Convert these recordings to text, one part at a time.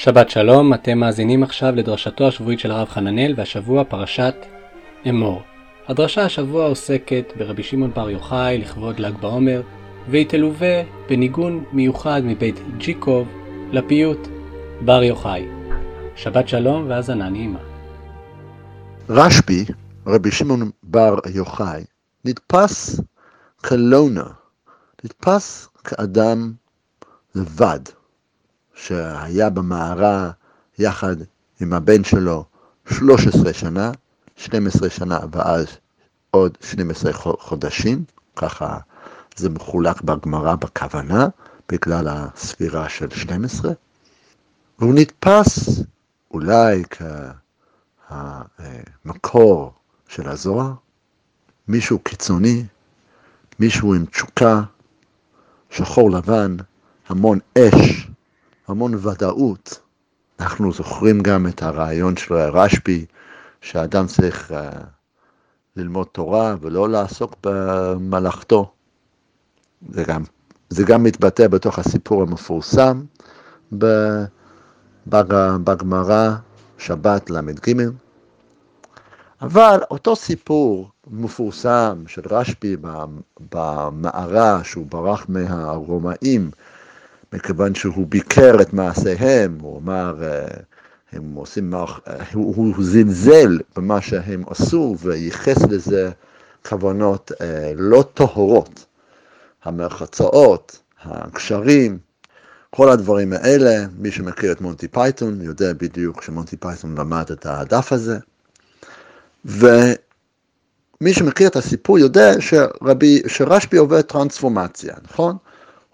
שבת שלום, אתם מאזינים עכשיו לדרשתו השבועית של הרב חננאל והשבוע פרשת אמור. הדרשה השבוע עוסקת ברבי שמעון בר יוחאי לכבוד ל"ג בעומר, והיא תלווה בניגון מיוחד מבית ג'יקוב לפיוט בר יוחאי. שבת שלום והאזנה נעימה. רשב"י, רבי שמעון בר יוחאי, נתפס כלונה, נתפס כאדם לבד. שהיה במערה יחד עם הבן שלו 13 שנה, 12 שנה ואז עוד 12 חודשים, ככה זה מחולק בגמרא בכוונה, בגלל הספירה של 12, והוא נתפס אולי כמקור של הזוהר, מישהו קיצוני, מישהו עם תשוקה, שחור לבן, המון אש, המון ודאות. אנחנו זוכרים גם את הרעיון של רשב"י, שאדם צריך uh, ללמוד תורה ולא לעסוק במלאכתו. זה גם, זה גם מתבטא בתוך הסיפור המפורסם בגמרא, שבת ל"ג. אבל אותו סיפור מפורסם של רשב"י במערה שהוא ברח מהרומאים, מכיוון שהוא ביקר את מעשיהם, הוא אמר, אה, הם עושים, אה, הוא, הוא זלזל במה שהם עשו וייחס לזה כוונות אה, לא טהורות, המרחצאות, הקשרים, כל הדברים האלה, מי שמכיר את מונטי פייתון יודע בדיוק שמונטי פייתון למד את הדף הזה, ומי שמכיר את הסיפור יודע שרבי, שרשב"י עובר טרנספורמציה, נכון?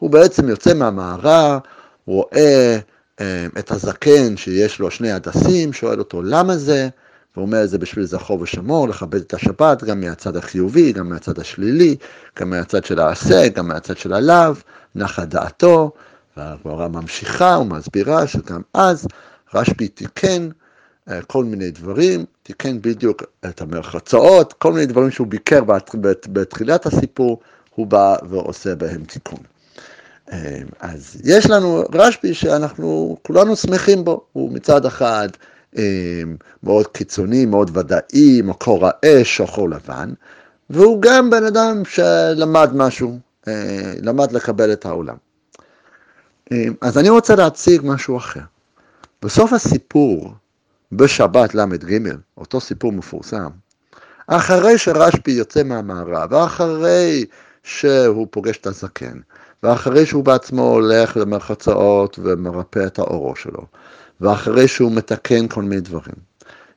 הוא בעצם יוצא מהמערה, רואה אה, את הזקן שיש לו שני הדסים, שואל אותו למה זה, והוא אומר זה בשביל זכור ושמור, לכבד את השבת, גם מהצד החיובי, גם מהצד השלילי, גם מהצד של העשה, גם מהצד של הלאו, נחה דעתו, והגמרא ממשיכה ומסבירה שגם אז רשב"י תיקן אה, כל מיני דברים, תיקן בדיוק את המרחצאות, כל מיני דברים שהוא ביקר בתחילת הסיפור, הוא בא ועושה בהם תיקון. אמ, אז יש לנו רשב"י שאנחנו כולנו שמחים בו, הוא מצד אחד אמ, מאוד קיצוני, מאוד ודאי, מקור האש, שחור לבן, והוא גם בן אדם שלמד משהו, אה, למד לקבל את העולם. אמ, אז אני רוצה להציג משהו אחר. בסוף הסיפור, בשבת ל"ג, אותו סיפור מפורסם, אחרי שרשב"י יוצא מהמערב, ואחרי שהוא פוגש את הזקן, ואחרי שהוא בעצמו הולך למרחצאות ומרפא את האורו שלו, ואחרי שהוא מתקן כל מיני דברים.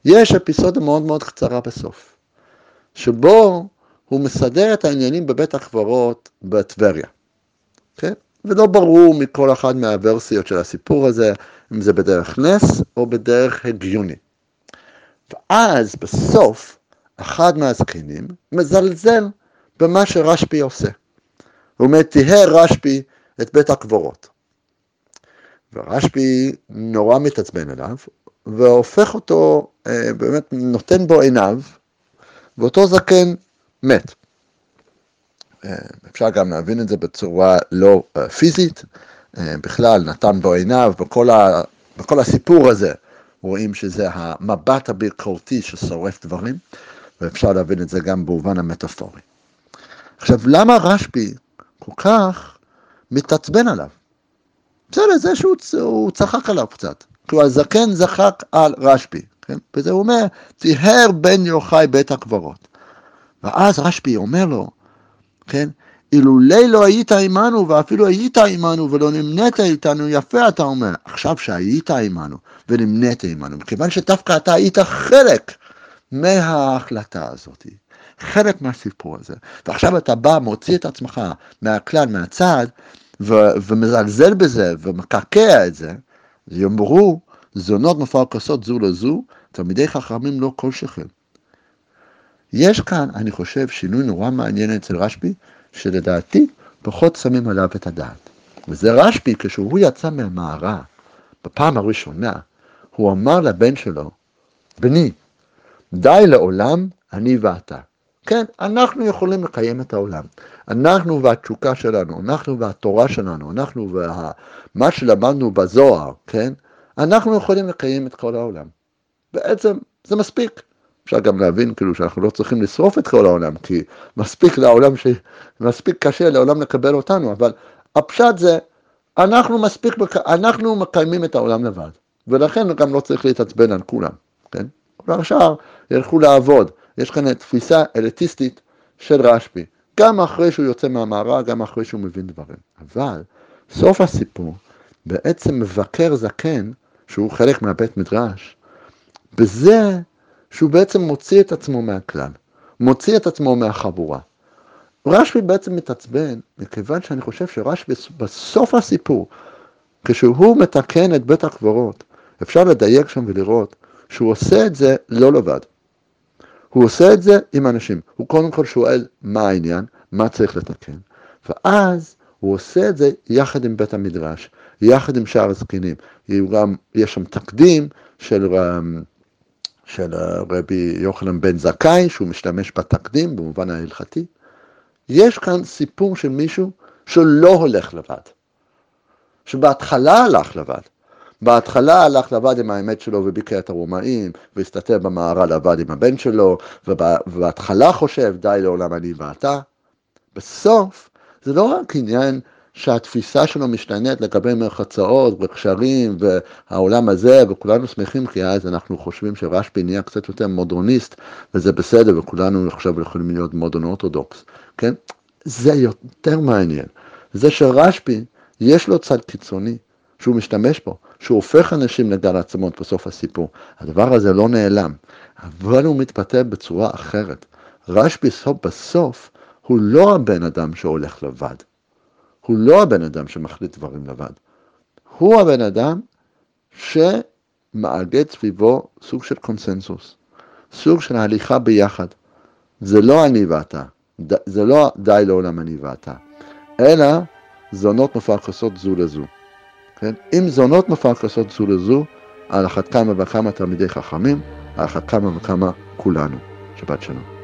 יש אפיסודה מאוד מאוד קצרה בסוף, שבו הוא מסדר את העניינים בבית הקברות בטבריה. כן? ולא ברור מכל אחת מהוורסיות של הסיפור הזה, אם זה בדרך נס או בדרך הגיוני. ואז בסוף, אחד מהזקנים מזלזל במה שרשב"י עושה. הוא אומר, תהיה רשב"י את בית הקברות. ורשב"י נורא מתעצבן עליו, והופך אותו, אה, באמת נותן בו עיניו, ואותו זקן מת. אה, אפשר גם להבין את זה בצורה לא אה, פיזית, בכלל נתן בו עיניו, בכל, ה, בכל הסיפור הזה רואים שזה המבט הביקורתי ששורף דברים, ואפשר להבין את זה גם במובן המטאפורי. עכשיו, למה רשב"י כל כך מתעצבן עליו. בסדר, זה שהוא צחק עליו קצת. כלומר, הזקן זחק על רשב"י, כן? וזה הוא אומר, טיהר בן יוחאי בית הקברות. ואז רשב"י אומר לו, כן? אילולי לא היית עמנו ואפילו היית עמנו ולא נמנית איתנו, יפה אתה אומר. עכשיו שהיית עמנו ונמנית עמנו, מכיוון שדווקא אתה היית חלק מההחלטה הזאת. חלק מהסיפור הזה. ועכשיו אתה בא, מוציא את עצמך מהכלל, מהצד, ו- ומזלזל בזה ומקעקע את זה, יאמרו, זונות מפרכסות זו לזו, תלמידי חכמים לא כל שכן. יש כאן, אני חושב, שינוי נורא מעניין אצל רשב"י, שלדעתי פחות שמים עליו את הדעת. וזה רשב"י, כשהוא יצא מהמערה, בפעם הראשונה, הוא אמר לבן שלו, בני, די לעולם אני ואתה. כן, אנחנו יכולים לקיים את העולם. אנחנו והתשוקה שלנו, אנחנו והתורה שלנו, אנחנו ומה שלמדנו בזוהר, כן? אנחנו יכולים לקיים את כל העולם. בעצם זה מספיק. אפשר גם להבין כאילו שאנחנו לא צריכים לשרוף את כל העולם, כי מספיק לעולם, ש... מספיק קשה לעולם לקבל אותנו, אבל הפשט זה, אנחנו מספיק, אנחנו מקיימים את העולם לבד, ולכן גם לא צריך להתעצבן על כולם, כן? כל השאר ילכו לעבוד, יש כאן תפיסה אליטיסטית של רשב"י, גם אחרי שהוא יוצא מהמערה, גם אחרי שהוא מבין דברים. אבל סוף הסיפור בעצם מבקר זקן, שהוא חלק מהבית מדרש, בזה שהוא בעצם מוציא את עצמו מהכלל, מוציא את עצמו מהחבורה. רשב"י בעצם מתעצבן, מכיוון שאני חושב שרשב"י בסוף הסיפור, כשהוא מתקן את בית הקברות, אפשר לדייק שם ולראות שהוא עושה את זה לא לבד. הוא עושה את זה עם אנשים. הוא קודם כל שואל מה העניין, מה צריך לתקן, ואז הוא עושה את זה יחד עם בית המדרש, יחד עם שאר הזקנים. יש שם תקדים של, של רבי יוחנן בן זכאי, שהוא משתמש בתקדים במובן ההלכתי. יש כאן סיפור של מישהו שלא הולך לבד, שבהתחלה הלך לבד. בהתחלה הלך לבד עם האמת שלו וביקר את הרומאים, והסתתר במערה לבד עם הבן שלו, ובהתחלה חושב די לעולם אני ואתה. בסוף זה לא רק עניין שהתפיסה שלו משתנית לגבי מרחצאות וקשרים והעולם הזה, וכולנו שמחים כי אז אנחנו חושבים שרשב"י נהיה קצת יותר מודרניסט, וזה בסדר, וכולנו עכשיו יכולים להיות מודרן אורתודוקס, כן? זה יותר מעניין. זה שרשב"י, יש לו צד קיצוני, שהוא משתמש בו, שהוא הופך אנשים לגל עצמות בסוף הסיפור. הדבר הזה לא נעלם, אבל הוא מתבטא בצורה אחרת. רשב"י בסוף הוא לא הבן אדם שהולך לבד. הוא לא הבן אדם שמחליט דברים לבד. הוא הבן אדם שמאגד סביבו סוג של קונסנזוס, סוג של הליכה ביחד. זה לא אני ואתה, זה לא די לעולם אני ואתה, אלא זונות מפרכסות זו לזו. כן? אם זונות מפרכסות זו לזו, על אחת כמה וכמה תלמידי חכמים, על אחת כמה וכמה כולנו. שבת שלום.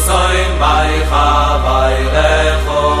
זיי מייך באיי רכום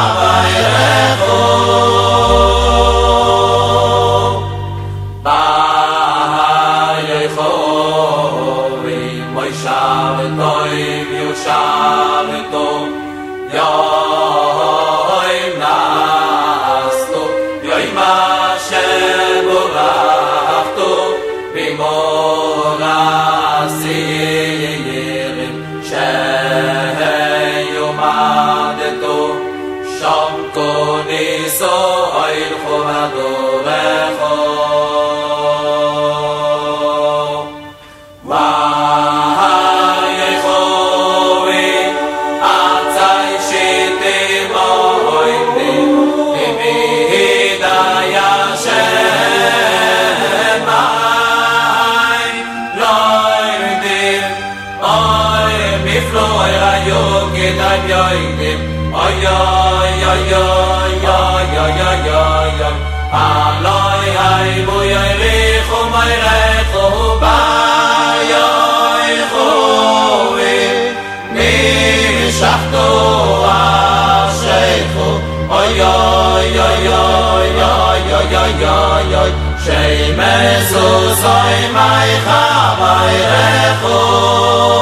שיימסו סוי מי חבי רחוב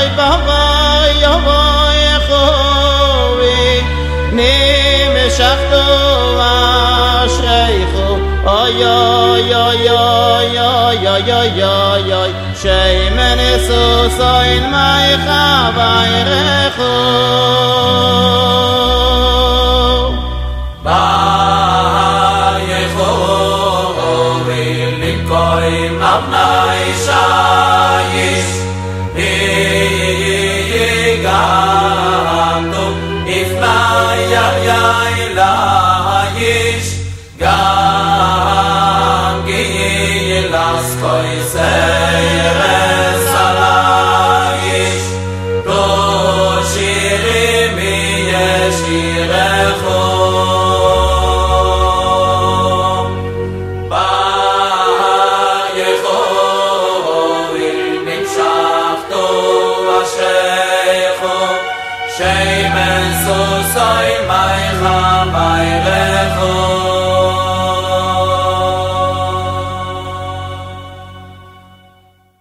ay baba ya ba ya khovi ne me shakhto va shaykhu ay ay ay ay ay ay ay ay ay shay men eso sain mai khava irkhu ba ay khovi nikoy mabnai shay شيرا